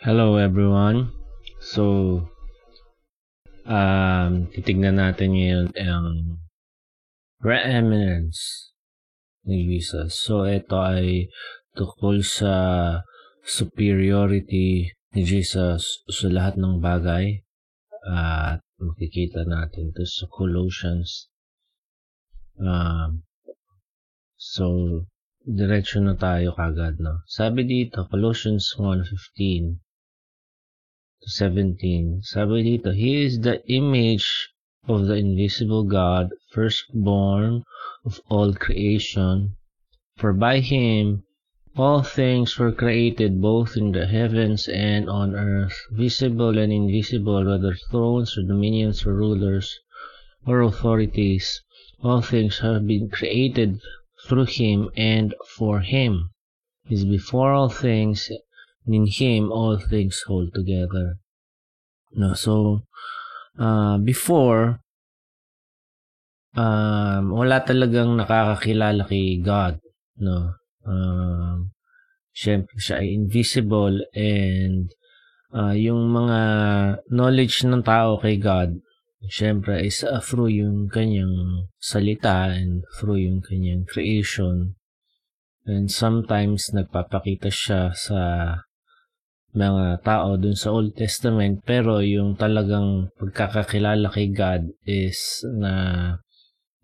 Hello everyone. So, um, titignan natin ngayon ang preeminence ni Jesus. So, ito ay tukol sa superiority ni Jesus sa lahat ng bagay. At makikita natin ito sa Colossians. Um, so, diretso na tayo kagad, no? Sabi dito, Colossians 1.15 to 17, sabi dito, He is the image of the invisible God, firstborn of all creation. For by Him all things were created, both in the heavens and on earth, visible and invisible, whether thrones or dominions or rulers or authorities. All things have been created through Him and for Him. He is before all things, and in Him all things hold together. No, so uh, before um, wala talagang nakakakilala kay God, no. Um, syempre siya ay invisible and uh, yung mga knowledge ng tao kay God syempre is uh, through yung kanyang salita and through yung kanyang creation and sometimes nagpapakita siya sa mga tao dun sa Old Testament pero yung talagang pagkakakilala kay God is na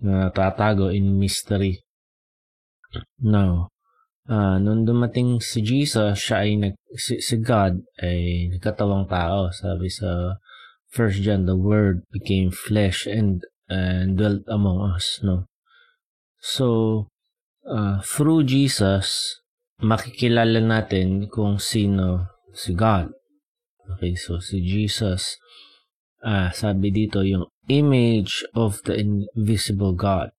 natatago in mystery. Now, uh, nung dumating si Jesus, siya ay nag, si, si God ay nagkatawang tao. Sabi sa First John, the Word became flesh and and dwelt among us, no? So, uh, through Jesus, makikilala natin kung sino si God. Okay, so si Jesus, ah, sabi dito yung image of the invisible God.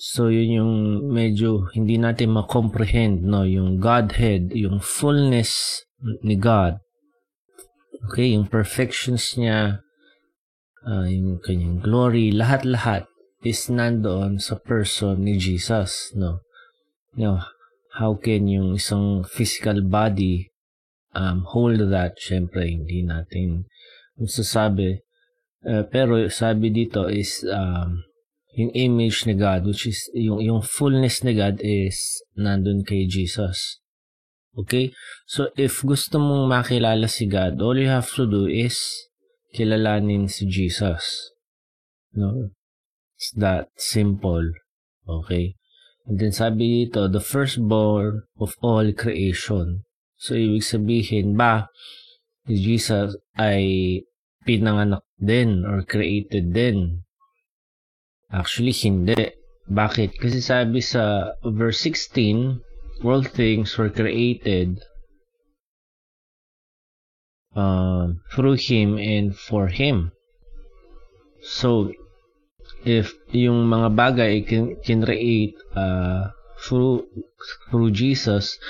So yun yung medyo hindi natin ma-comprehend no, yung Godhead, yung fullness ni God. Okay, yung perfections niya, uh, yung kanyang glory, lahat-lahat is nandoon sa person ni Jesus, no. Now, how can yung isang physical body um, hold that? Syempre, hindi natin masasabi. Uh, pero sabi dito is um, yung image ni God, which is yung, yung fullness ni God is nandun kay Jesus. Okay? So, if gusto mong makilala si God, all you have to do is kilalanin si Jesus. No? It's that simple. Okay? And then sabi dito, the firstborn of all creation. So, ibig sabihin ba, si Jesus ay pinanganak din or created din? Actually, hindi. Bakit? Kasi sabi sa verse 16, all things were created uh, through Him and for Him. So, if yung mga bagay can create uh, through, through Jesus,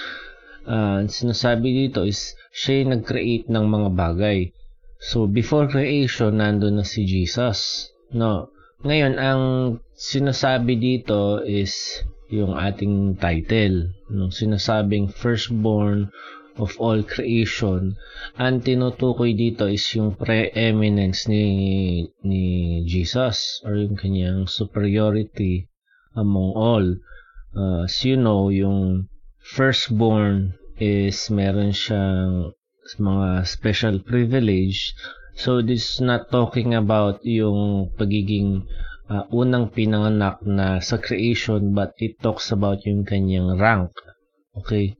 uh, sinasabi dito is siya yung nag-create ng mga bagay. So, before creation, nandun na si Jesus. No. Ngayon, ang sinasabi dito is yung ating title. Nung sinasabing firstborn of all creation, ang tinutukoy dito is yung preeminence ni, ni Jesus or yung kanyang superiority among all. Uh, as you know, yung firstborn is meron siyang mga special privilege. So this is not talking about yung pagiging uh, unang pinanganak na sa creation but it talks about yung kanyang rank. Okay?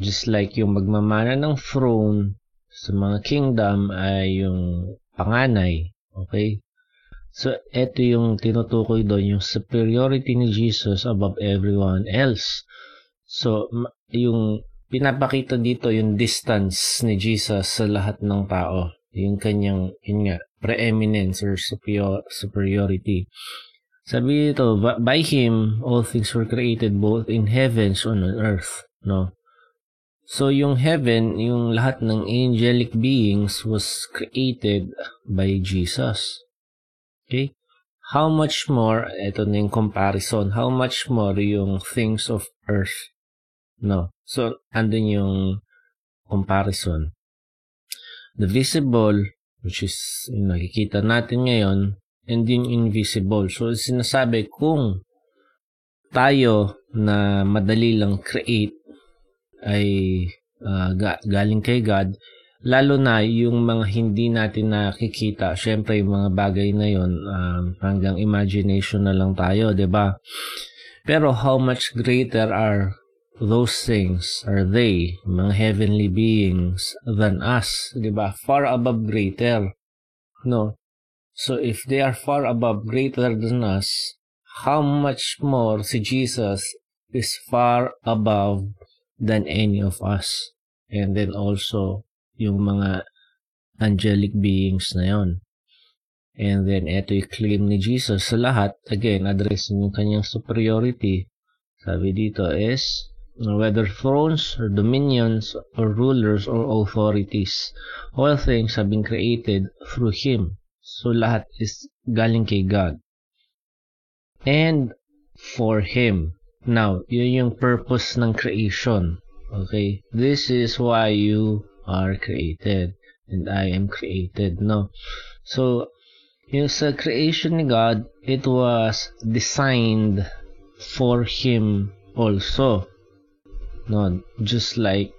Just like yung magmamana ng throne sa mga kingdom ay yung panganay. Okay? So, ito yung tinutukoy doon, yung superiority ni Jesus above everyone else. So, yung pinapakita dito yung distance ni Jesus sa lahat ng tao. Yung kanyang, yun nga, preeminence or superior, superiority. Sabi dito, by Him, all things were created both in heavens and on earth. No? So, yung heaven, yung lahat ng angelic beings was created by Jesus. Okay? How much more, ito na yung comparison, how much more yung things of earth No. So, andun yung comparison. the visible, which is yung nakikita natin ngayon, and yung invisible. So, sinasabi kung tayo na madali lang create ay uh, ga- galing kay God, lalo na yung mga hindi natin nakikita. Syempre, yung mga bagay na yon um, hanggang imagination na lang tayo, 'di ba? Pero how much greater are those things are they, mga heavenly beings, than us, di ba? Far above greater. No? So if they are far above greater than us, how much more si Jesus is far above than any of us. And then also, yung mga angelic beings na yon. And then, ito yung claim ni Jesus sa lahat. Again, addressing yung kanyang superiority. Sabi dito is, whether thrones or dominions or rulers or authorities, all things have been created through Him. So lahat is galing kay God. And for Him. Now, yun yung purpose ng creation. Okay? This is why you are created. And I am created. No? So, yung sa creation ni God, it was designed for Him also. No, just like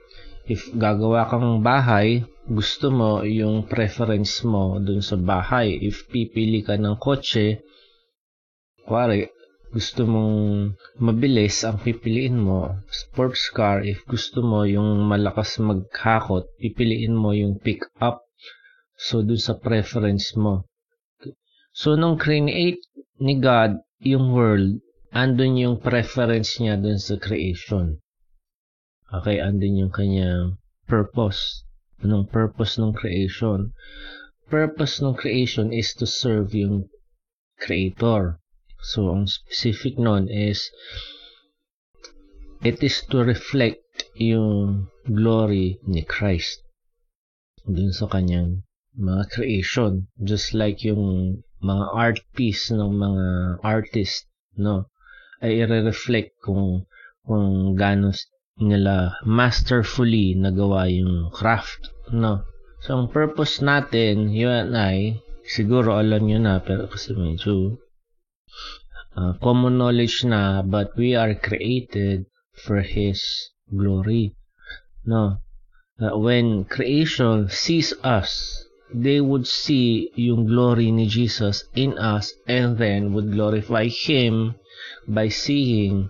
if gagawa kang bahay, gusto mo yung preference mo dun sa bahay. If pipili ka ng kotse, kuwari, gusto mong mabilis ang pipiliin mo. Sports car, if gusto mo yung malakas maghakot, pipiliin mo yung pick-up. So, dun sa preference mo. So, nung create ni God yung world, andun yung preference niya dun sa creation. Okay, andun yung kanyang purpose. Anong purpose ng creation? Purpose ng creation is to serve yung creator. So, ang specific nun is it is to reflect yung glory ni Christ dun sa kanyang mga creation. Just like yung mga art piece ng mga artist, no? Ay i-reflect kung kung gaano nila masterfully nagawa yung craft, no? So, ang purpose natin, you and I, siguro alam nyo na, pero kasi medyo uh, common knowledge na, but we are created for His glory, no? Uh, when creation sees us, they would see yung glory ni Jesus in us and then would glorify Him by seeing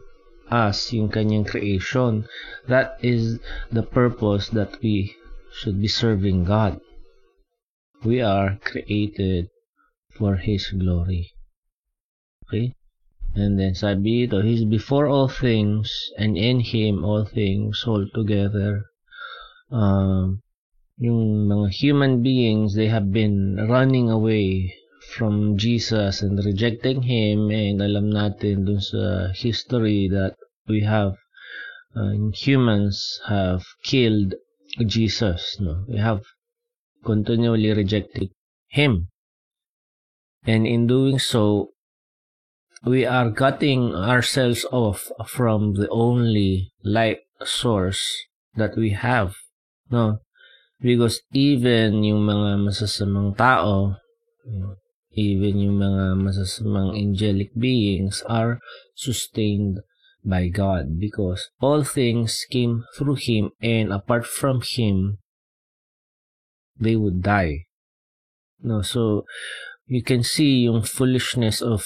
us yung kanyang creation. That is the purpose that we should be serving God. We are created for His glory. Okay? And then sabi ito, He's before all things, and in Him all things hold together. Um, yung mga human beings, they have been running away from Jesus and rejecting Him and alam natin dun sa history that we have uh, humans have killed Jesus no? We have continually rejected Him. And in doing so we are cutting ourselves off from the only light source that we have no? Because even yung mga masasamang tao even yung mga masasamang angelic beings are sustained by God because all things came through Him and apart from Him, they would die. No, so you can see yung foolishness of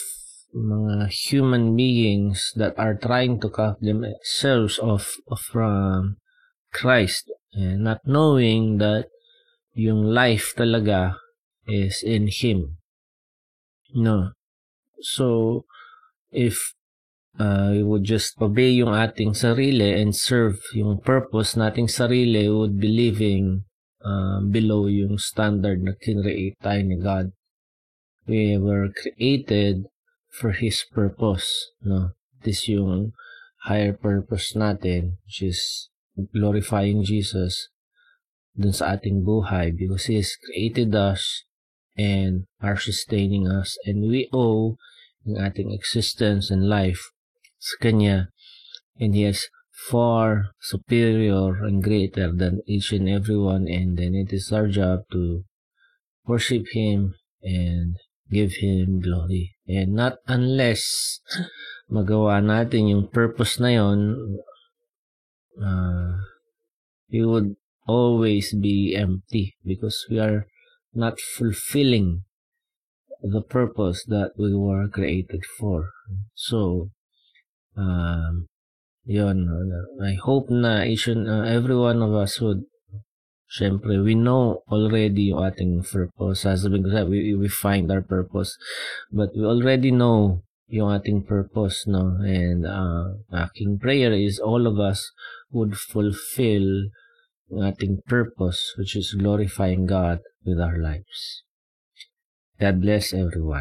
mga human beings that are trying to cut themselves off from Christ and not knowing that yung life talaga is in Him. No. So, if uh, we would just obey yung ating sarili and serve yung purpose nating sarili, we would be living uh, below yung standard na kinreate tayo ni God. We were created for His purpose. No? This yung higher purpose natin, which is glorifying Jesus dun sa ating buhay because He has created us and are sustaining us and we owe yung ating existence and life sa Kanya and He has far superior and greater than each and everyone and then it is our job to worship Him and give Him glory. And not unless magawa natin yung purpose na yon, uh, we would always be empty because we are not fulfilling the purpose that we were created for. So, um, yun, I hope na and uh, every one of us would Siyempre, we know already yung ating purpose. Sasabihin ko we, we find our purpose. But we already know yung ating purpose, no? And uh, aking prayer is all of us would fulfill yung ating purpose, which is glorifying God with our lives. God bless everyone.